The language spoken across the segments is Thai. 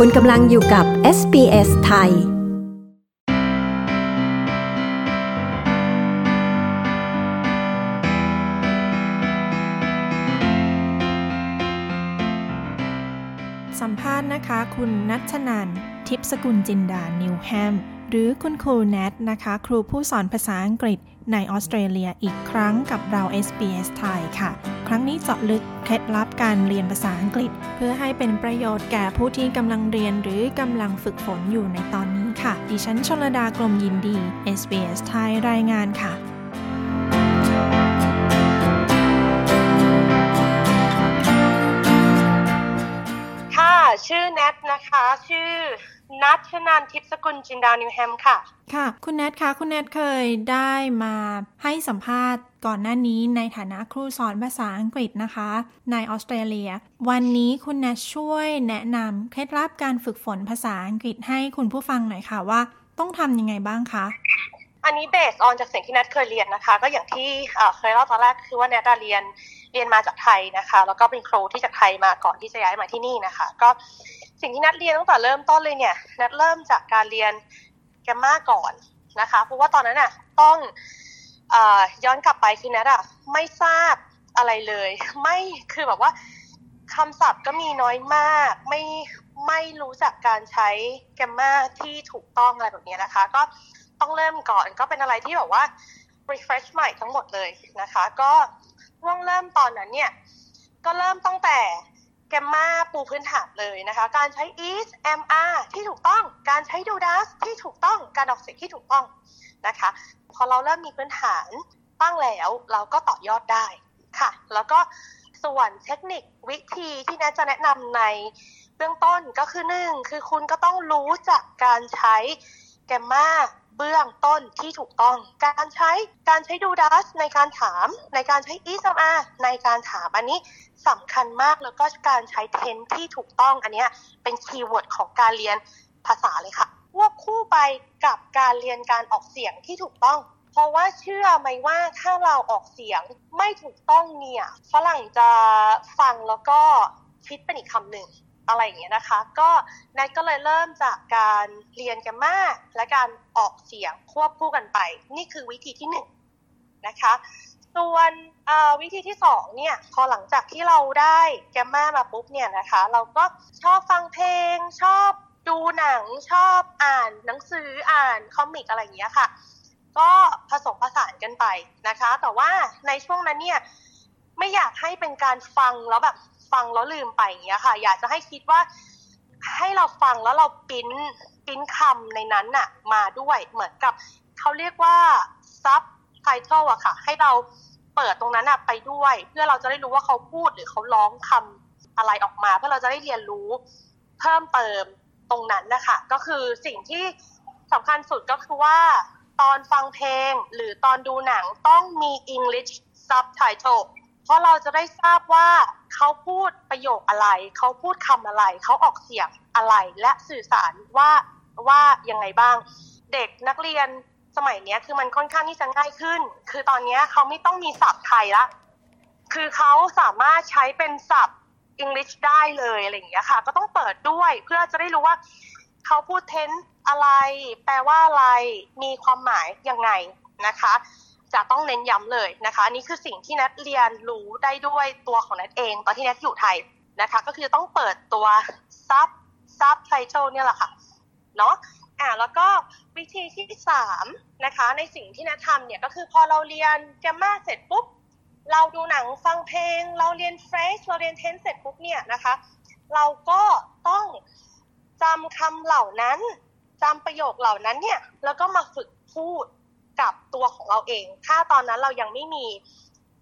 คุณกำลังอยู่กับ SBS ไทย สัมภาษณ์นะคะ คุณนัชนันทิพสกุลจินดา นิวแฮม หรือคุณครูแนทนะคะ ครูผู้สอนภาษาอังกฤษ ในออสเตรเลียอีกครั้งกับเรา SBS ไทยค่ะ ครั้งนี้เจาะลึกเคล็ดลับการเรียนภาษาอังกฤษ เพื่อให้เป็นประโยชน์แก่ผู้ที่กำลังเรียนหรือกำลังฝึกฝนอยู่ในตอนนี้ค่ะ ดิฉันชลดากลมยินดี SBS ไทยรายงานค่ะค่ะชื่อแนทนะคะ ชื่อ นัทชนันทิพย์สกุลจินดานิวแฮมค่ะ ค่ะ คุณแนทคะคุณแนทเคยได้มาให้สัมภาษณ์ก่อนหน้านี้ในฐานะครูสอนภาษาอังกฤษนะคะ ในออสเตรเลีย วันนี้คุณแนทช่วยแนะนำเคล็ดลับการฝึกฝนภาษาอังกฤษให้คุณผู้ฟังหน่อยค่ะว่าต้องทำยังไงบ้างคะอันนี้เบสออนจากสิ่งที่แนทเคยเรียนนะคะ ก็อย่างที่เอ่อเคยเล่าตอนแรกคือว่าแนทอะเรียนเรียนมาจากไทยนะคะ แล้วก็เป็นครูที่จากไทยมาก่อนที่จะย้ายมาที่นี่นะคะ ก็ สิ่งที่แนทเรียนตั้งแต่เริ่มต้นเลยเนี่ยแนทเริ่มจากการเรียนแกมมาก่อนนะคะ เพราะว่าตอนนั้นน่ะต้องอย้อนกลับไปคือแนทอะไม่ทราบอะไรเลย ไม่คือแบบว่าคำศัพท์ก็มีน้อยมาก ไม่ไม่รู้จักการใช้แกมมาที่ถูกต้องอะไรแบบนี้นะคะ ก็ต้องเริ่มก่อนก็เป็นอะไรที่แบบว่า refresh ใหม่ทั้งหมดเลยนะคะ ก็ช่วงเริ่มตอนนั้นเนี่ย ก็เริ่มตั้งแต่ แกมมาปูพื้นฐานเลยนะคะ การใช้ is am are ที่ถูกต้อง การใช้ do does ที่ถูกต้อง การออกเสียงที่ถูกต้องนะคะ พอเราเริ่มมีพื้นฐานตั้งแล้วเราก็ต่อยอดได้ค่ะ แล้วก็ส่วนเทคนิควิธีที่แนทจะแนะนำในเบื้องต้นก็คือหนึ่งคือคุณก็ต้องรู้จักการใช้ grammar เบื้องต้นที่ถูกต้อง การใช้การใช้ do does ในการถาม ในการใช้ is am are ในการถามอันนี้สำคัญมากแล้วก็การใช้ tense ที่ถูกต้องอันนี้เป็น keyword ของการเรียนภาษาเลยค่ะควบคู่ไปกับการเรียนการออกเสียงที่ถูกต้อง เพราะว่าเชื่อไหมว่าถ้าเราออกเสียงไม่ถูกต้องเนี่ยฝรั่งจะฟังแล้วก็คิดเป็นอีกคำหนึ่ง อะไรอย่างเงี้ยนะคะ ก็นายก็เลยเริ่มจากการเรียนแกมมาและการออกเสียงควบคู่กันไป นี่คือวิธีที่หนึ่งนะคะ ส่วนวิธีที่สองเนี่ย พอหลังจากที่เราได้แกมมามาปุ๊บเนี่ยนะคะ เราก็ชอบฟังเพลง ชอบดูหนังชอบอ่านหนังสืออ่านคอมิกอะไรอย่างเงี้ยค่ะ ก็ผสมผสานกันไปนะคะ แต่ว่าในช่วงนั้นเนี่ยไม่อยากให้เป็นการฟังแล้วแบบ ฟังแล้วลืมไปอย่างเงี้ยค่ะ อยากจะให้คิดว่าให้เราฟังแล้วเราปิ้นปิ้นคำในนั้นน่ะ มาด้วยเหมือนกับเขาเรียกว่าซับไทเทิลอะค่ะ ให้เราเปิดตรงนั้นอะไปด้วย เพื่อเราจะได้รู้ว่าเขาพูดหรือเขาร้องคำอะไรออกมา เพื่อเราจะได้เรียนรู้เพิ่มเติมตรงนั้นนะคะก็คือสิ่งที่สำคัญสุดก็คือว่าตอนฟังเพลงหรือตอนดูหนังต้องมี English subtitle เพราะเราจะได้ทราบว่าเขาพูดประโยคอะไร เขาพูดคำอะไร เขาออกเสียงอะไร และสื่อสารว่าว่ายังไงบ้าง เด็กนักเรียนสมัยนี้คือมันค่อนข้างที่จะง่ายขึ้น คือตอนนี้เขาไม่ต้องมีศัพท์ไทยละ คือเขาสามารถใช้เป็นศัพท์ English ได้เลยอะไรอย่างเงี้ยค่ะ ก็ต้องเปิดด้วยเพื่อจะได้รู้ว่าเขาพูดเทนอะไร แปลว่าอะไร มีความหมายยังไงนะคะ จะต้องเน้นย้ำเลยนะคะนี่คือสิ่งที่นัทเรียนรู้ได้ด้วยตัวของนัทเอง ตอนที่นัทอยู่ไทยนะคะ ก็คือต้องเปิดตัวซับซับไทเทลเนี่ยแหละค่ะเนาะอ่าแล้วก็วิธีที่สามนะคะในสิ่งที่แนททำเนี่ยก็คือพอเราเรียน grammar เสร็จปุ๊บเราดูหนังฟังเพลง เราเรียน phrase เราเรียน tense เสร็จปุ๊บเนี่ยนะคะ เราก็ต้องจำคำเหล่านั้นจำประโยคเหล่านั้นเนี่ยแล้วก็มาฝึกพูด กับตัวของเราเอง ถ้าตอนนั้นเรายังไม่มี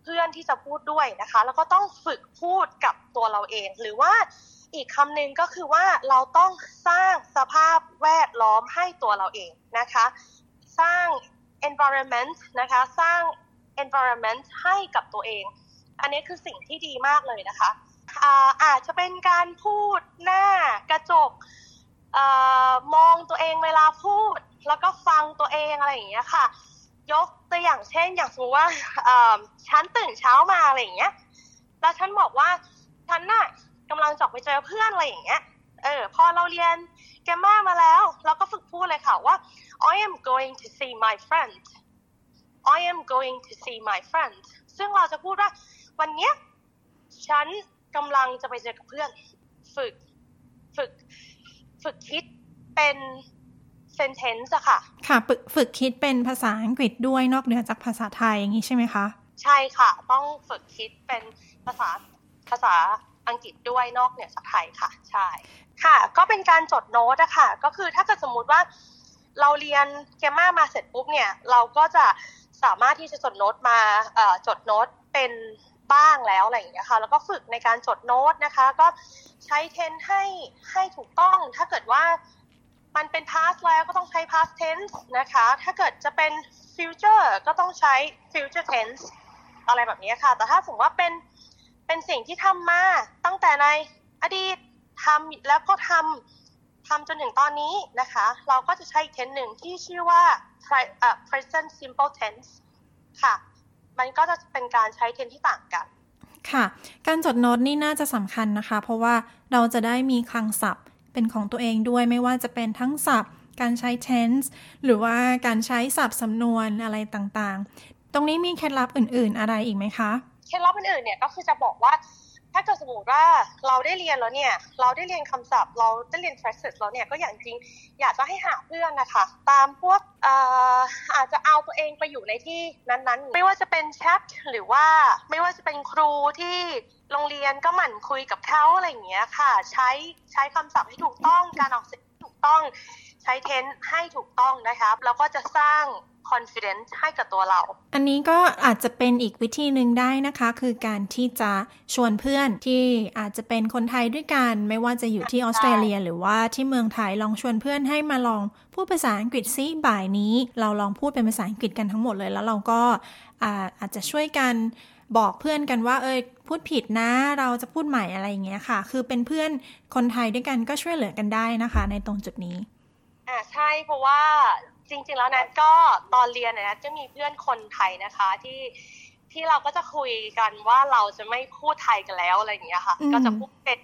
เพื่อนที่จะพูดด้วยนะคะ แล้วก็ต้องฝึกพูดกับตัวเราเอง หรือว่าอีกคำหนึ่งก็คือว่าเราต้องสร้างสภาพแวดล้อมให้ตัวเราเองนะคะ สร้าง environment นะคะ สร้าง environment ให้กับตัวเอง อันนี้คือสิ่งที่ดีมากเลยนะคะอาอาจจะเป็นการพูดหน้ากระจก อมองตัวเองเวลาพูด แล้วก็ฟังตัวเองอะไรอย่างเงี้ยค่ะ ยกตัวอย่างเช่น อย่างสมมติว่าฉันตื่นเช้ามาอะไรอย่างเงี้ย แล้วฉันบอกว่าฉันน่ะกำลังจะไปเจอเพื่อนอะไรอย่างเงี้ย เออ พอเราเรียนแกมมามาแล้ว เราก็ฝึกพูดเลยค่ะว่า I am going to see my friend I am going to see my friend ซึ่งเราจะพูดว่า วันเนี้ยฉันกำลังจะไปเจอกับเพื่อน ฝึก ฝึก ฝึกคิดเป็น sentence อะค่ะ ค่ะฝึกฝึกคิดเป็นภาษาอังกฤษด้วยนอกเหนือจากภาษาไทยอย่างนี้ใช่ไหมคะ ใช่ค่ะ ต้องฝึกคิดเป็นภาษาภาษาอังกฤษด้วยนอกเหนือจากไทยค่ะ ใช่ ค่ะ ก็เป็นการจดโน้ตอะค่ะ ก็คือถ้าเกิดสมมุติว่าเราเรียนแกมมามาเสร็จปุ๊บเนี่ย เราก็จะสามารถที่จะจดโน้ตมาจดโน้ตเป็น บ้างแล้วอะไรอย่างเงี้ยค่ะ แล้วก็ฝึกในการจดโน้ตนะคะ ก็ใช้เทนให้ให้ถูกต้อง ถ้าเกิดว่ามันเป็น past แล้วก็ต้องใช้ past tense นะคะ ถ้าเกิดจะเป็น future ก็ต้องใช้ future tense อะไรแบบนี้ค่ะ แต่ถ้าสมมติว่าเป็นเป็นสิ่งที่ทำมาตั้งแต่ในอดีตทำแล้วก็ทำทำจนถึงตอนนี้นะคะ เราก็จะใช้อีกเทนหนึ่งที่ชื่อว่า present simple tense ค่ะ มันก็จะเป็นการใช้เทนที่ต่างกัน ค่ะ การจดโน้ตนี่น่าจะสำคัญนะคะ เพราะว่าเราจะได้มีคลังศัพท์เป็นของตัวเองด้วยไม่ว่าจะเป็นทั้งศัพท์ การใช้ tense หรือว่าการใช้ศัพท์สำนวนอะไรต่างๆ ตรงนี้มีเคล็ดลับอื่น ๆ อะไรอีกไหมคะ เคล็ดลับอื่นๆเนี่ยก็คือจะบอกว่า ถ้าเกิดสมมติว่าเราได้เรียนแล้วเนี่ย เราได้เรียนคำศัพท์ เราได้เรียน phrases แล้วเนี่ยก็อย่างจริงอยากจะให้หาเพื่อนนะคะ ตามพวกอาจจะเอาตัวเองไปอยู่ในที่นั้นๆ ไม่ว่าจะเป็นแชทหรือว่าไม่ว่าจะเป็นครูที่โรงเรียนก็หมั่นคุยกับเขาอะไรอย่างเงี้ยค่ะ ใช้ใช้คำศัพท์ให้ถูกต้องการออกเสียงถูกต้อง ใช้เทนให้ถูกต้องนะครับแล้วก็จะสร้าง confidence ให้กับตัวเรา อันนี้ก็อาจจะเป็นอีกวิธีหนึ่งได้นะคะ คือการที่จะชวนเพื่อนที่อาจจะเป็นคนไทยด้วยกัน ไม่ว่าจะอยู่ที่ออสเตรเลีย หรือว่าที่เมืองไทยลองชวนเพื่อนให้มาลองพูดภาษาอังกฤษซิบ่ายนี้ เราลองพูดเป็นภาษาอังกฤษกันทั้งหมดเลย แล้วเราก็อาอาจจะช่วยกันบอกเพื่อนกันว่าเอยพูดผิดนะเราจะพูดใหม่อะไรอย่างเงี้ยค่ะ คือเป็นเพื่อนคนไทยด้วยกันก็ช่วยเหลือกันได้นะคะ ในตรงจุดนี้ อ่าใช่เพราะว่าจริง ๆ แล้วนัทก็ตอนเรียนนะจะมีเพื่อนคนไทยนะคะที่ที่เราก็จะคุยกันว่าเราจะไม่พูดไทยกันแล้วอะไรอย่างเงี้ยค่ะ ก็จะพูดเป็น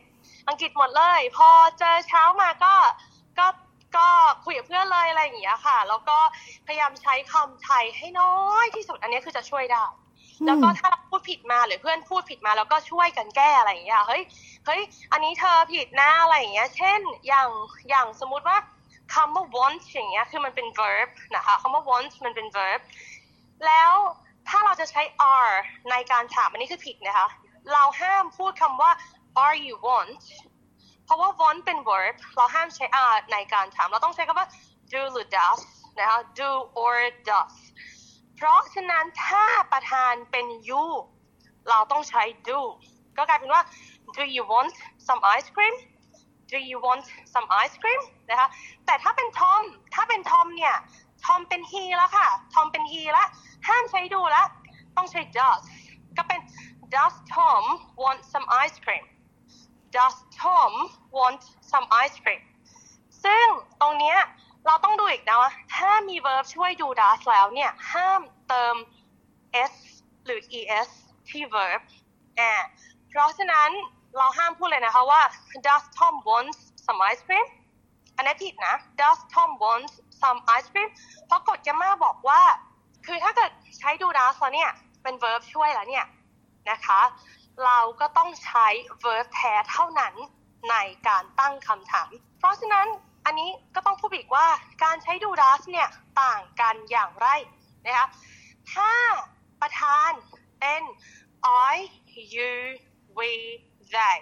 อังกฤษหมดเลย พอเจอเช้ามาก็ก็ก็คุยกับเพื่อนเลยอะไรอย่างเงี้ยค่ะ แล้วก็พยายามใช้คำไทยให้น้อยที่สุดอันนี้คือจะช่วยได้ แล้วก็ถ้าพูดผิดมาหรือเพื่อนพูดผิดมาแล้วก็ช่วยกันแก้อะไรอย่างเงี้ยเฮ้ยเฮ้ยอันนี้เธอผิดนะอะไรอย่างเงี้ย เช่นอย่างอย่างสมมุติว่า คำว่า want อย่างเงี้ยคือมันเป็น verb นะคะคำว่า want มันเป็น verb แล้วถ้าเราจะใช้ are ในการถามอันนี้คือผิดนะคะ เราห้ามพูดคำว่า are you want เพราะว่า want เป็น verb เราห้ามใช้ are ในการถาม เราต้องใช้คำว่า do หรือ does นะคะ do or does เพราะฉะนั้นถ้าประธานเป็น you เราต้องใช้ do ก็กลายเป็นว่า do you want some ice cream do you want some ice cream นะคะแต่ถ้าเป็นทอมถ้าเป็นทอมเนี่ยทอมเป็น he แล้วค่ะทอมเป็น he แล้วห้ามใช้ดูแล้วต้องใช้ does ก็เป็น does Tom want some ice cream does Tom want some ice cream ซึ่งตรงเนี้ยเราต้องดูอีกนะว่าถ้ามี verb ช่วยดู does แล้วเนี่ยห้ามเติม s หรือ es ที่ verb อ่าเพราะฉะนั้น เราห้ามพูดเลยนะคะว่า does Tom wants some ice cream อันนี้ผิดนะ does Tom wants some ice cream เพราะกฎแกมาบอกว่า คือถ้าเกิดใช้ดู does แล้วเนี่ย เป็น verb ช่วยแล้วเนี่ยนะคะ เราก็ต้องใช้ verb แท้เท่านั้นในการตั้งคำถาม เพราะฉะนั้นอันนี้ก็ต้องพูดอีกว่าการใช้ดู does เนี่ยต่างกันอย่างไรนะคะถ้าประธานเป็น I you we they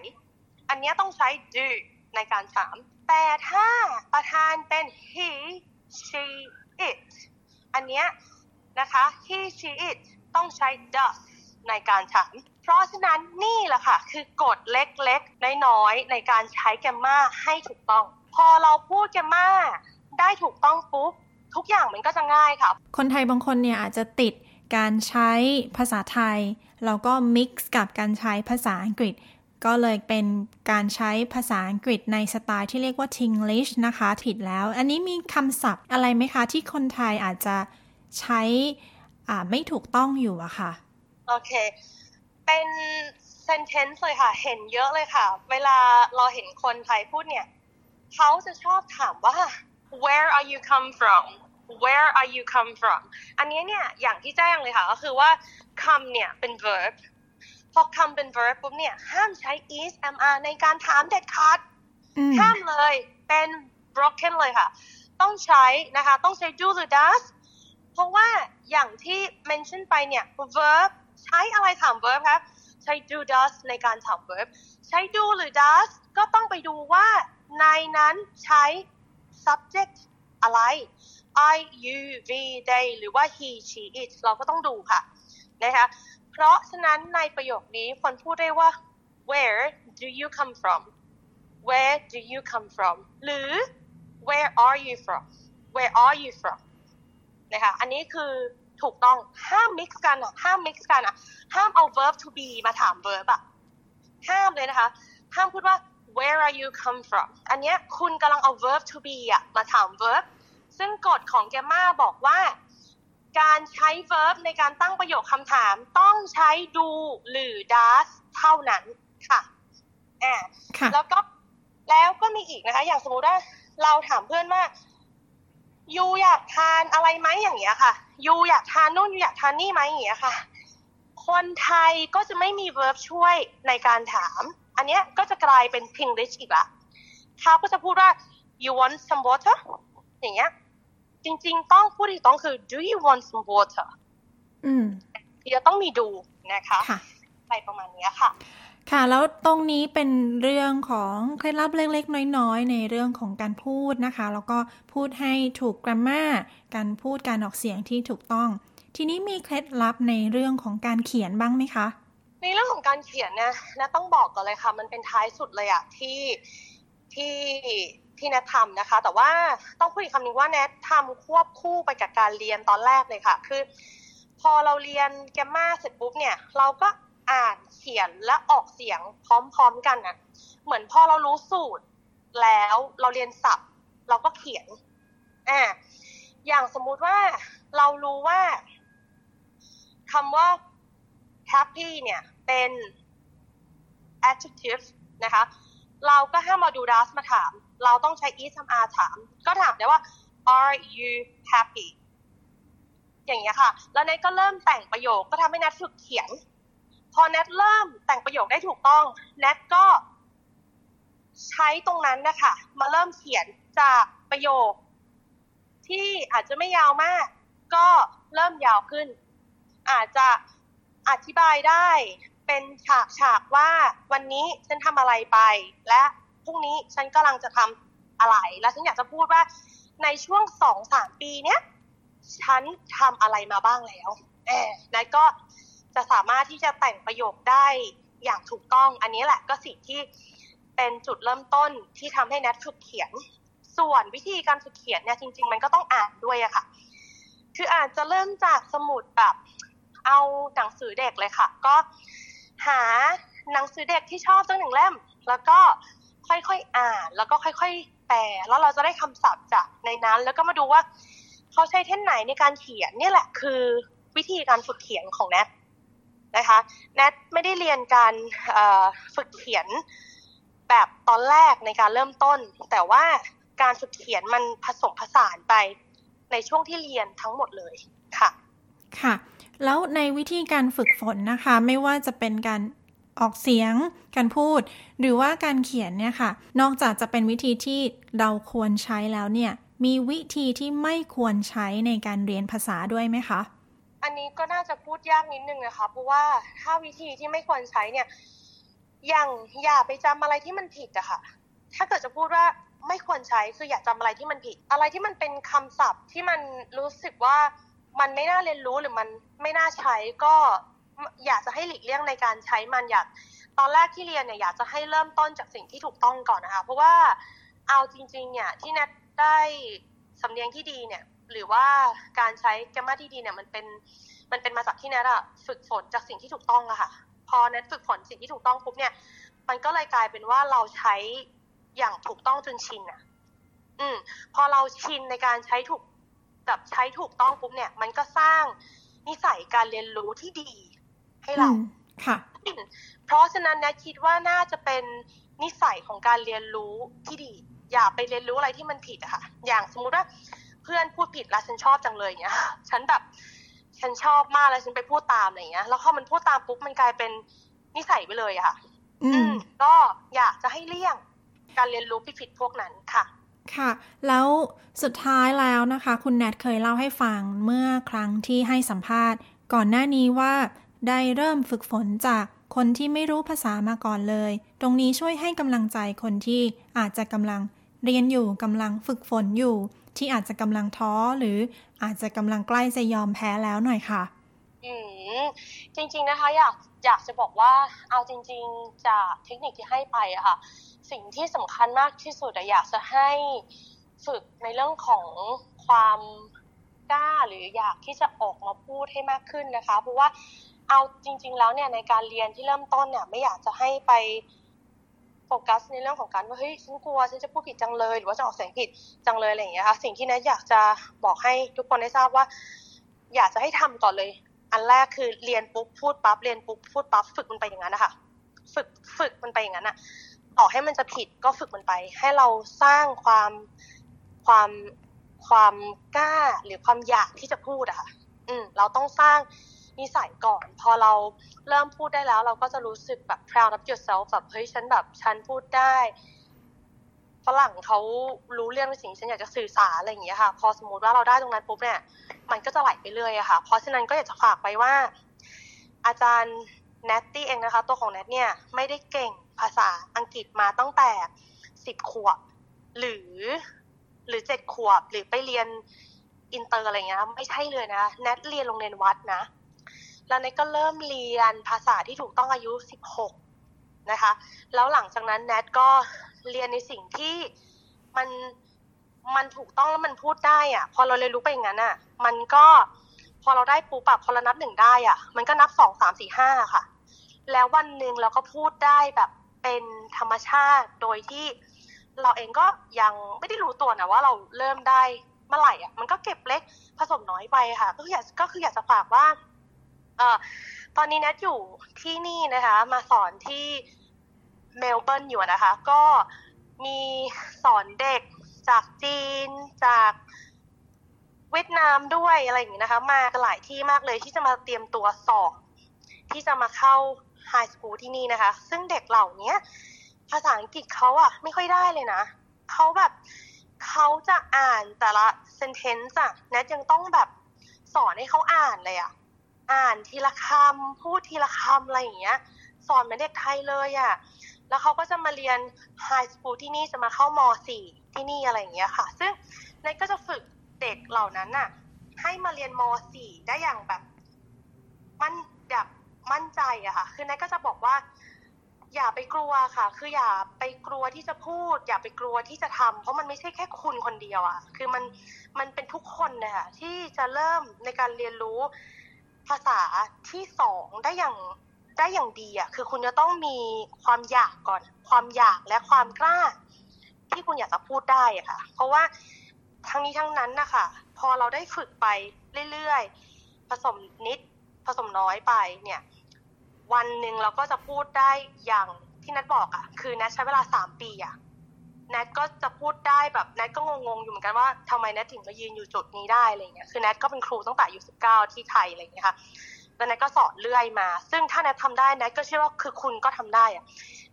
อันนี้ต้องใช้ do ในการถาม แต่ถ้าประธานเป็น he she it อันนี้นะคะ he she it ต้องใช้ does ในการถาม เพราะฉะนั้นนี่แหละค่ะ คือกฎเล็กๆ น้อยๆ ในการใช้แกมมาให้ถูกต้อง พอเราพูดแกมมาได้ถูกต้องปุ๊บ ทุกอย่างมันก็จะง่ายค่ะ คนไทยบางคนเนี่ยอาจจะติดการใช้ภาษาไทย แล้วก็มิกซ์กับการใช้ภาษาอังกฤษ ก็เลยเป็นการใช้ภาษาอังกฤษในสไตล์ที่เรียกว่า Tinglish นะคะผิดแล้ว อันนี้มีคำศัพท์อะไรไหมคะ ที่คนไทยอาจจะใช้ไม่ถูกต้องอยู่อะค่ะ โอเค เป็น sentence เลยค่ะ เห็นเยอะเลยค่ะ เวลาเราเห็นคนไทยพูดเนี่ย เขาจะชอบถามว่า where are you come from where are you come from อันนี้เนี่ย อย่างที่แจ้งเลยค่ะ ก็คือว่า come เนี่ยเป็น verb พอ come เป็น verb ปุ๊บเนี่ย ห้ามใช้ is am are ในการถามเด็ดขาดอืมห้ามเลยเป็น broken เลยค่ะ ต้องใช้นะคะ ต้องใช้ do หรือ does เพราะว่าอย่างที่ mention ไปเนี่ย verb ใช้อะไรถาม verb ครับ ใช้ do does ในการถาม verb ใช้ do หรือ does ก็ต้องไปดูว่าในนั้นใช้ subject อะไร I you we they หรือว่า he she it เราก็ต้องดูค่ะนะคะ เพราะฉะนั้นในประโยคนี้คนพูดได้ว่า where do you come from where do you come from หรือ where are you from where are you from นะคะอันนี้คือถูกต้องห้าม mix กันอะห้าม mix กันอะห้ามเอา verb to be มาถาม verb อะห้ามเลยนะคะ ห้ามพูดว่า where are you come from อันเนี้ยคุณกำลังเอา verb to be อะมาถาม verb ซึ่งกฎของแกมมาบอกว่า การใช้ verb ในการตั้งประโยคคำถามต้องใช้ do หรือ does เท่านั้นค่ะอ่าค่ะแล้วก็แล้วก็มีอีกนะคะ อย่างสมมุติว่าเราถามเพื่อนว่ายูอยากทานอะไรไหมอย่างเงี้ยค่ะยูอยากทานนู่นยูอยากทานนี่ไหมอย่างเงี้ยค่ะ คนไทยก็จะไม่มี verb ช่วยในการถาม อันเนี้ยก็จะกลายเป็น Pinglish อีกละเขาก็จะพูดว่า you want some water อย่างเงี้ย จริง ๆ ต้องพูดอีกต้องคือ do you want some water อืมที่จะต้องมีดูนะคะค่ะอะไรประมาณเนี้ยค่ะ ค่ะ แล้วตรงนี้เป็นเรื่องของเคล็ดลับเล็กๆ น้อยๆ ในเรื่องของการพูดนะคะ แล้วก็พูดให้ถูกกราฟมาการพูดการออกเสียงที่ถูกต้อง ทีนี้มีเคล็ดลับในเรื่องของการเขียนบ้างไหมคะ ในเรื่องของการเขียนเนี่ยนะต้องบอกก่อนเลยค่ะ มันเป็นท้ายสุดเลยอะที่ ที่ที่แนททำนะคะ แต่ว่าต้องพูดอีกคำหนึ่งว่าแนททำควบคู่ไปกับการเรียนตอนแรกเลยค่ะ คือ พอเราเรียนแกมมาเสร็จปุ๊บเนี่ย เราก็อ่านเขียนและออกเสียงพร้อมๆกันน่ะ เหมือนพอเรารู้สูตรแล้วเราเรียนศัพท์ เราก็เขียนอ่าอย่างสมมุติว่าเรารู้ว่าคำว่า happy เนี่ยเป็น adjective นะคะ เราก็ห้ามมาดู does มาถาม เราต้องใช้ is ทำ are ถาม ก็ถามได้ว่า are you happy อย่างเงี้ยค่ะ แล้วเนทก็เริ่มแต่งประโยคก็ทำให้แนทฝึกเขียน พอแนทเริ่มแต่งประโยคได้ถูกต้องแนทก็ ใช้ตรงนั้นนะคะมาเริ่มเขียนจากประโยค ที่อาจจะไม่ยาวมาก ก็เริ่มยาวขึ้น อาจจะอธิบายได้ เป็นฉากฉากว่าวันนี้ฉันทำอะไรไป และพรุ่งนี้ฉันกำลังจะทำอะไร และฉันอยากจะพูดว่าในช่วงสองสามปีเนี้ยฉันทำอะไรมาบ้างแล้วแอบนั่นก็จะสามารถที่จะแต่งประโยคได้อย่างถูกต้อง อันนี้แหละก็สิ่งที่เป็นจุดเริ่มต้นที่ทำให้แนทฝึกเขียน ส่วนวิธีการฝึกเขียนเนี่ยจริง ๆ มันก็ต้องอ่านด้วยอะค่ะ คืออาจจะเริ่มจากสมุดแบบเอาหนังสือเด็กเลยค่ะ ก็ หาหนังสือเด็กที่ชอบสักหนึ่งเล่ม แล้วก็ค่อยๆอ่าน แล้วก็ค่อย ๆ แปลแล้วเราจะได้คำศัพท์จากในนั้น แล้วก็มาดูว่าเขาใช้เท่นไหนในการเขียนนี่แหละคือวิธีการฝึกเขียนของแนทนะคะแนทไม่ได้เรียนการฝึกเขียนแบบตอนแรกในการเริ่มต้น แต่ว่าการฝึกเขียนมันผสมผสานไปในช่วงที่เรียนทั้งหมดเลยค่ะ ค่ะ แล้วในวิธีการฝึกฝนนะคะ ไม่ว่าจะเป็นการออกเสียง การพูด หรือว่าการเขียนเนี่ยค่ะ นอกจากจะเป็นวิธีที่เราควรใช้แล้วเนี่ย มีวิธีที่ไม่ควรใช้ในการเรียนภาษาด้วยไหมคะ อันนี้ก็น่าจะพูดยากนิดนึงนะคะ เพราะว่าถ้าวิธีที่ไม่ควรใช้เนี่ย อย่างอย่าไปจำอะไรที่มันผิดอะค่ะ ถ้าเกิดจะพูดว่าไม่ควรใช้คืออย่าจำอะไรที่มันผิด อะไรที่มันเป็นคำศัพท์ที่มันรู้สึกว่า มันไม่น่าเรียนรู้หรือมันไม่น่าใช้ก็อยากจะให้หลีกเลี่ยงในการใช้มันอยากตอนแรกที่เรียนเนี่ยอยากจะให้เริ่มต้นจากสิ่งที่ถูกต้องก่อนนะคะ เพราะว่าเอาจริงๆเนี่ยที่แนทได้สำเนียงที่ดีเนี่ย หรือว่าการใช้แกรมมาที่ดีเนี่ยมันเป็นมันเป็นมาจากที่แนทอะฝึกฝนจากสิ่งที่ถูกต้องอะค่ะ พอแนทฝึกฝนสิ่งที่ถูกต้องปุ๊บเนี่ย มันก็เลยกลายเป็นว่าเราใช้อย่างถูกต้องจนชินอะอืมพอเราชินในการใช้ถูก แบบใช้ถูกต้องปุ๊บเนี่ย มันก็สร้างนิสัยการเรียนรู้ที่ดีให้เราอืมค่ะ เพราะฉะนั้นนะคิดว่าน่าจะเป็นนิสัยของการเรียนรู้ที่ดี อย่าไปเรียนรู้อะไรที่มันผิดอะค่ะ อย่างสมมุติว่าเพื่อนพูดผิดแล้วฉันชอบจังเลยเนี้ยฉันแบบฉันชอบมากแล้วฉันไปพูดตามอะไรเงี้ย แล้วพอมันพูดตามปุ๊บมันกลายเป็นนิสัยไปเลยอะค่ะ อืม ก็อยากจะให้เลี่ยงการเรียนรู้ผิดๆพวกนั้นค่ะ ค่ะ แล้วสุดท้ายแล้วนะคะ คุณแนทเคยเล่าให้ฟังเมื่อครั้งที่ให้สัมภาษณ์ ก่อนหน้านี้ว่าได้เริ่มฝึกฝนจากคนที่ไม่รู้ภาษามาก่อนเลย ตรงนี้ช่วยให้กำลังใจคนที่อาจจะกำลังเรียนอยู่กำลังฝึกฝนอยู่ ที่อาจจะกำลังท้อหรืออาจจะกำลังใกล้จะยอมแพ้แล้วหน่อยค่ะ อืมจริงๆนะคะอยากอยากจะบอกว่าเอาจริง ๆ จากเทคนิคที่ให้ไปอะค่ะ สิ่งที่สำคัญมากที่สุดอะอยากจะให้ฝึกในเรื่องของความกล้าหรืออยากที่จะออกมาพูดให้มากขึ้นนะคะ เพราะว่าเอาจริง ๆ แล้วเนี่ยในการเรียนที่เริ่มต้นเนี่ยไม่อยากจะให้ไปโฟกัสในเรื่องของการว่าเฮ้ยฉันกลัวฉันจะพูดผิดจังเลย หรือว่าจะออกเสียงผิดจังเลยอะไรอย่างเงี้ยค่ะสิ่งที่นทอยากจะบอกให้ทุกคนได้ทราบว่า อยากจะให้ทำก่อนเลย อันแรกคือเรียนปุ๊บพูดปั๊บเรียนปุ๊บพูดปั๊บฝึกมันไปอย่างนั้นนะคะฝึกฝึกมันไปอย่างนั้นอะ ต่อให้มันจะผิดก็ฝึกมันไป ให้เราสร้างความความความกล้าหรือความอยากที่จะพูดอะค่ะ อืม เราต้องสร้างนิสัยก่อน พอเราเริ่มพูดได้แล้ว เราก็จะรู้สึกแบบ proud of yourself แบบเฮ้ยฉันแบบฉันพูดได้ฝรั่งเขารู้เรื่องในสิ่งที่ฉันอยากจะสื่อสารอะไรอย่างเงี้ยค่ะ พอสมมติว่าเราได้ตรงนั้นปุ๊บเนี่ย มันก็จะไหลไปเรื่อยอะค่ะ เพราะฉะนั้นก็อยากจะฝากไปว่า อาจารย์แนตตี้เองนะคะ ตัวของแนทเนี่ยไม่ได้เก่ง ภาษาอังกฤษมาตั้งแต่สิบขวบ หรือหรือเจ็ดขวบ หรือไปเรียนอินเตอร์อะไรเงี้ยไม่ใช่เลยนะแนทเรียนโรงเรียนวัดนะ แล้วแนทก็เริ่มเรียนภาษาที่ถูกต้องอายุสิบหกนะคะ แล้วหลังจากนั้นแนทก็เรียนในสิ่งที่มันมันถูกต้องแล้วมันพูดได้อะพอเราเรียนรู้ไปอย่างนั้นอะมันก็พอเราได้ปูปรับพอเรานับหนึ่งได้อะมันก็นับสองสามสี่ห้าค่ะ แล้ววันหนึ่งเราก็พูดได้แบบ เป็นธรรมชาติโดยที่เราเองก็ยังไม่ได้รู้ตัวนะว่าเราเริ่มได้เมื่อไหร่อะมันก็เก็บเล็กผสมน้อยไปค่ะก็คืออยากก็คืออยากจะฝากว่าเอ่อตอนนี้แนทอยู่ที่นี่นะคะ มาสอนที่เมลเบิร์นอยู่นะคะ ก็มีสอนเด็กจากจีนจากเวียดนามด้วยอะไรอย่างนี้นะคะ มาหลายที่มากเลยที่จะมาเตรียมตัวสอบที่จะมาเข้า ไฮสคูลที่นี่นะคะ ซึ่งเด็กเหล่านี้ภาษาอังกฤษเขาอะไม่ค่อยได้เลยนะเขาแบบเขาจะอ่านแต่ละ sentence อะแนทยังต้องแบบสอนให้เขาอ่านเลยอะอ่านทีละคำพูดทีละคำอะไรอย่างเงี้ย สอนเหมือนเด็กไทยเลยอะแล้วเขาก็จะมาเรียนไฮสคูลที่นี่จะมาเข้ามสี่ที่นี่อะไรอย่างเงี้ยค่ะ ซึ่งแนทก็จะฝึกเด็กเหล่านั้นน่ะให้มาเรียนมสี่ได้อย่างแบบ มันแบบ มั่นใจอะค่ะ คือแนทก็จะบอกว่า อย่าไปกลัวค่ะ คืออย่าไปกลัวที่จะพูด อย่าไปกลัวที่จะทำเพราะมันไม่ใช่แค่คุณคนเดียวอะคือมันมันเป็นทุกคนนะคะที่จะเริ่มในการเรียนรู้ภาษาที่สองได้อย่างได้อย่างดีอะคือคุณจะต้องมีความอยากก่อน ความอยากและความกล้า ที่คุณอยากจะพูดได้อะค่ะ เพราะว่าทั้งนี้ทั้งนั้นนะคะพอเราได้ฝึกไปเรื่อยๆผสมนิดผสมน้อยไปเนี่ย วันหนึ่งเราก็จะพูดได้อย่างที่นัทบอกอะ่ะ คือนัทใช้เวลาสามปีอะ่ะนัทก็จะพูดได้แบบนัทก็งงๆอยู่เหมือนกันว่าทำไมนัทถึงมายืนอยู่จุดนี้ได้อะไรเงี้ยคือนัทก็เป็นครูตั้งแต่อายุสิบเก้าที่ไทยอะไรเงี้ยค่ะแล้วนัทก็สอนเรื่อยมา ซึ่งถ้านัททำได้นัทก็เชื่อว่าคือคุณก็ทำได้อะ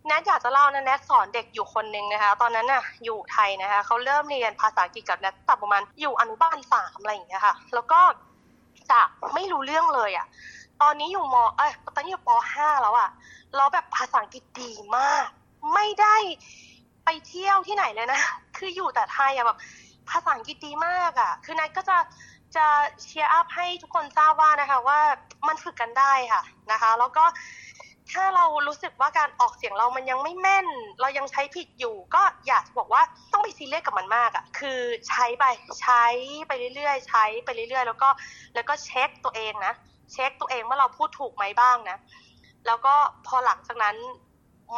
แนทอยากจะเล่านะแนทสอนเด็กอยู่คนนึงนะคะ ตอนนั้นน่ะอยู่ไทยนะคะเขาเริ่มเรียนภาษาอังกฤษกับแนทตั้งประมาณอยู่อนุบาลสามอะไรอย่างเงี้ยค่ะ แล้วก็จากไม่รู้เรื่องเลยอะ ตอนนี้อยู่มเอ้ยตอนนี้อยู่ปห้าแล้วอะแล้วแบบภาษาอังกฤษดีมาก ไม่ได้ไปเที่ยวที่ไหนเลยนะ คืออยู่แต่ไทยอะแบบภาษาอังกฤษดีมากอะคือแนทก็จะจะ cheer up ให้ทุกคนทราบว่านะคะว่ามันฝึกกันได้ค่ะนะคะ แล้วก็ถ้าเรารู้สึกว่าการออกเสียงเรามันยังไม่แม่น เรายังใช้ผิดอยู่ ก็อยากบอกว่าต้องไปซีเรียสกับมันมากอะคือใช้ไปใช้ไปเรื่อยๆ ใช้ไปเรื่อยๆ แล้วก็แล้วก็เช็คตัวเองนะ เช็คตัวเองว่าเราพูดถูกไหมบ้างนะ แล้วก็พอหลังจากนั้น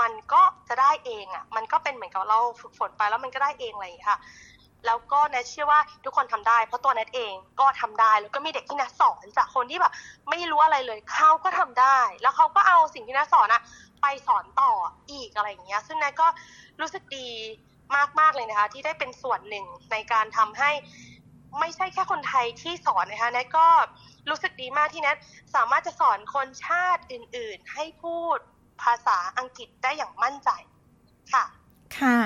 มันก็จะได้เองอะ่ะ มันก็เป็นเหมือนกับเราฝึกฝนไปแล้วมันก็ได้เองอะไรอย่างเลยค่ะ แล้วก็แนทเชื่อว่าทุกคนทำได้ เพราะตัวแนทเองก็ทำได้ แล้วก็มีเด็กที่แนทสอนจากคนที่แบบไม่รู้อะไรเลยเขาก็ทำได้ แล้วเขาก็เอาสิ่งที่แนทสอนอะไปสอนต่ออีกอะไรอย่างเงี้ย ซึ่งแนทก็รู้สึกดีมากๆเลยนะคะ ที่ได้เป็นส่วนหนึ่งในการทำให้ไม่ใช่แค่คนไทยที่สอนนะคะแนทก็ รู้สึกดีมากที่แนทสามารถจะสอนคนชาติอื่น ๆ ให้พูดภาษาอังกฤษได้อย่างมั่นใจค่ะ ค่ะ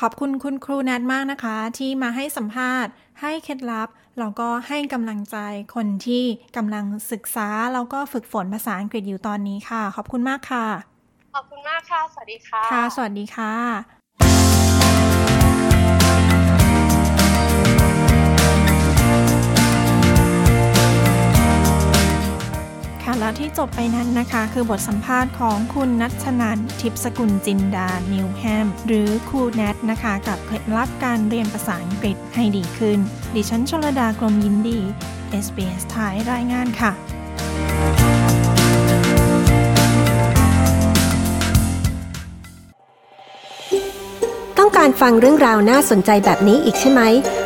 ขอบคุณคุณครูแนทมากนะคะ ที่มาให้สัมภาษณ์ ให้เคล็ดลับแล้วก็ให้กำลังใจคนที่กำลังศึกษาแล้วก็ฝึกฝนภาษาอังกฤษอยู่ตอนนี้ค่ะ ขอบคุณมากค่ะ ขอบคุณมากค่ะ สวัสดีค่ะ ค่ะ สวัสดีค่ะ จบไปนั้นนะคะ คือบทสัมภาษณ์ของคุณนัชนันทิพสกุลจินดา นิวแฮม หรือครูแนทนะคะ กับเคล็ดลับการเรียนภาษาอังกฤษให้ดีขึ้น ดิฉันชลดากรมยินดี SBS ไทยรายงานค่ะต้องการฟังเรื่องราวน่าสนใจแบบนี้อีกใช่ไหม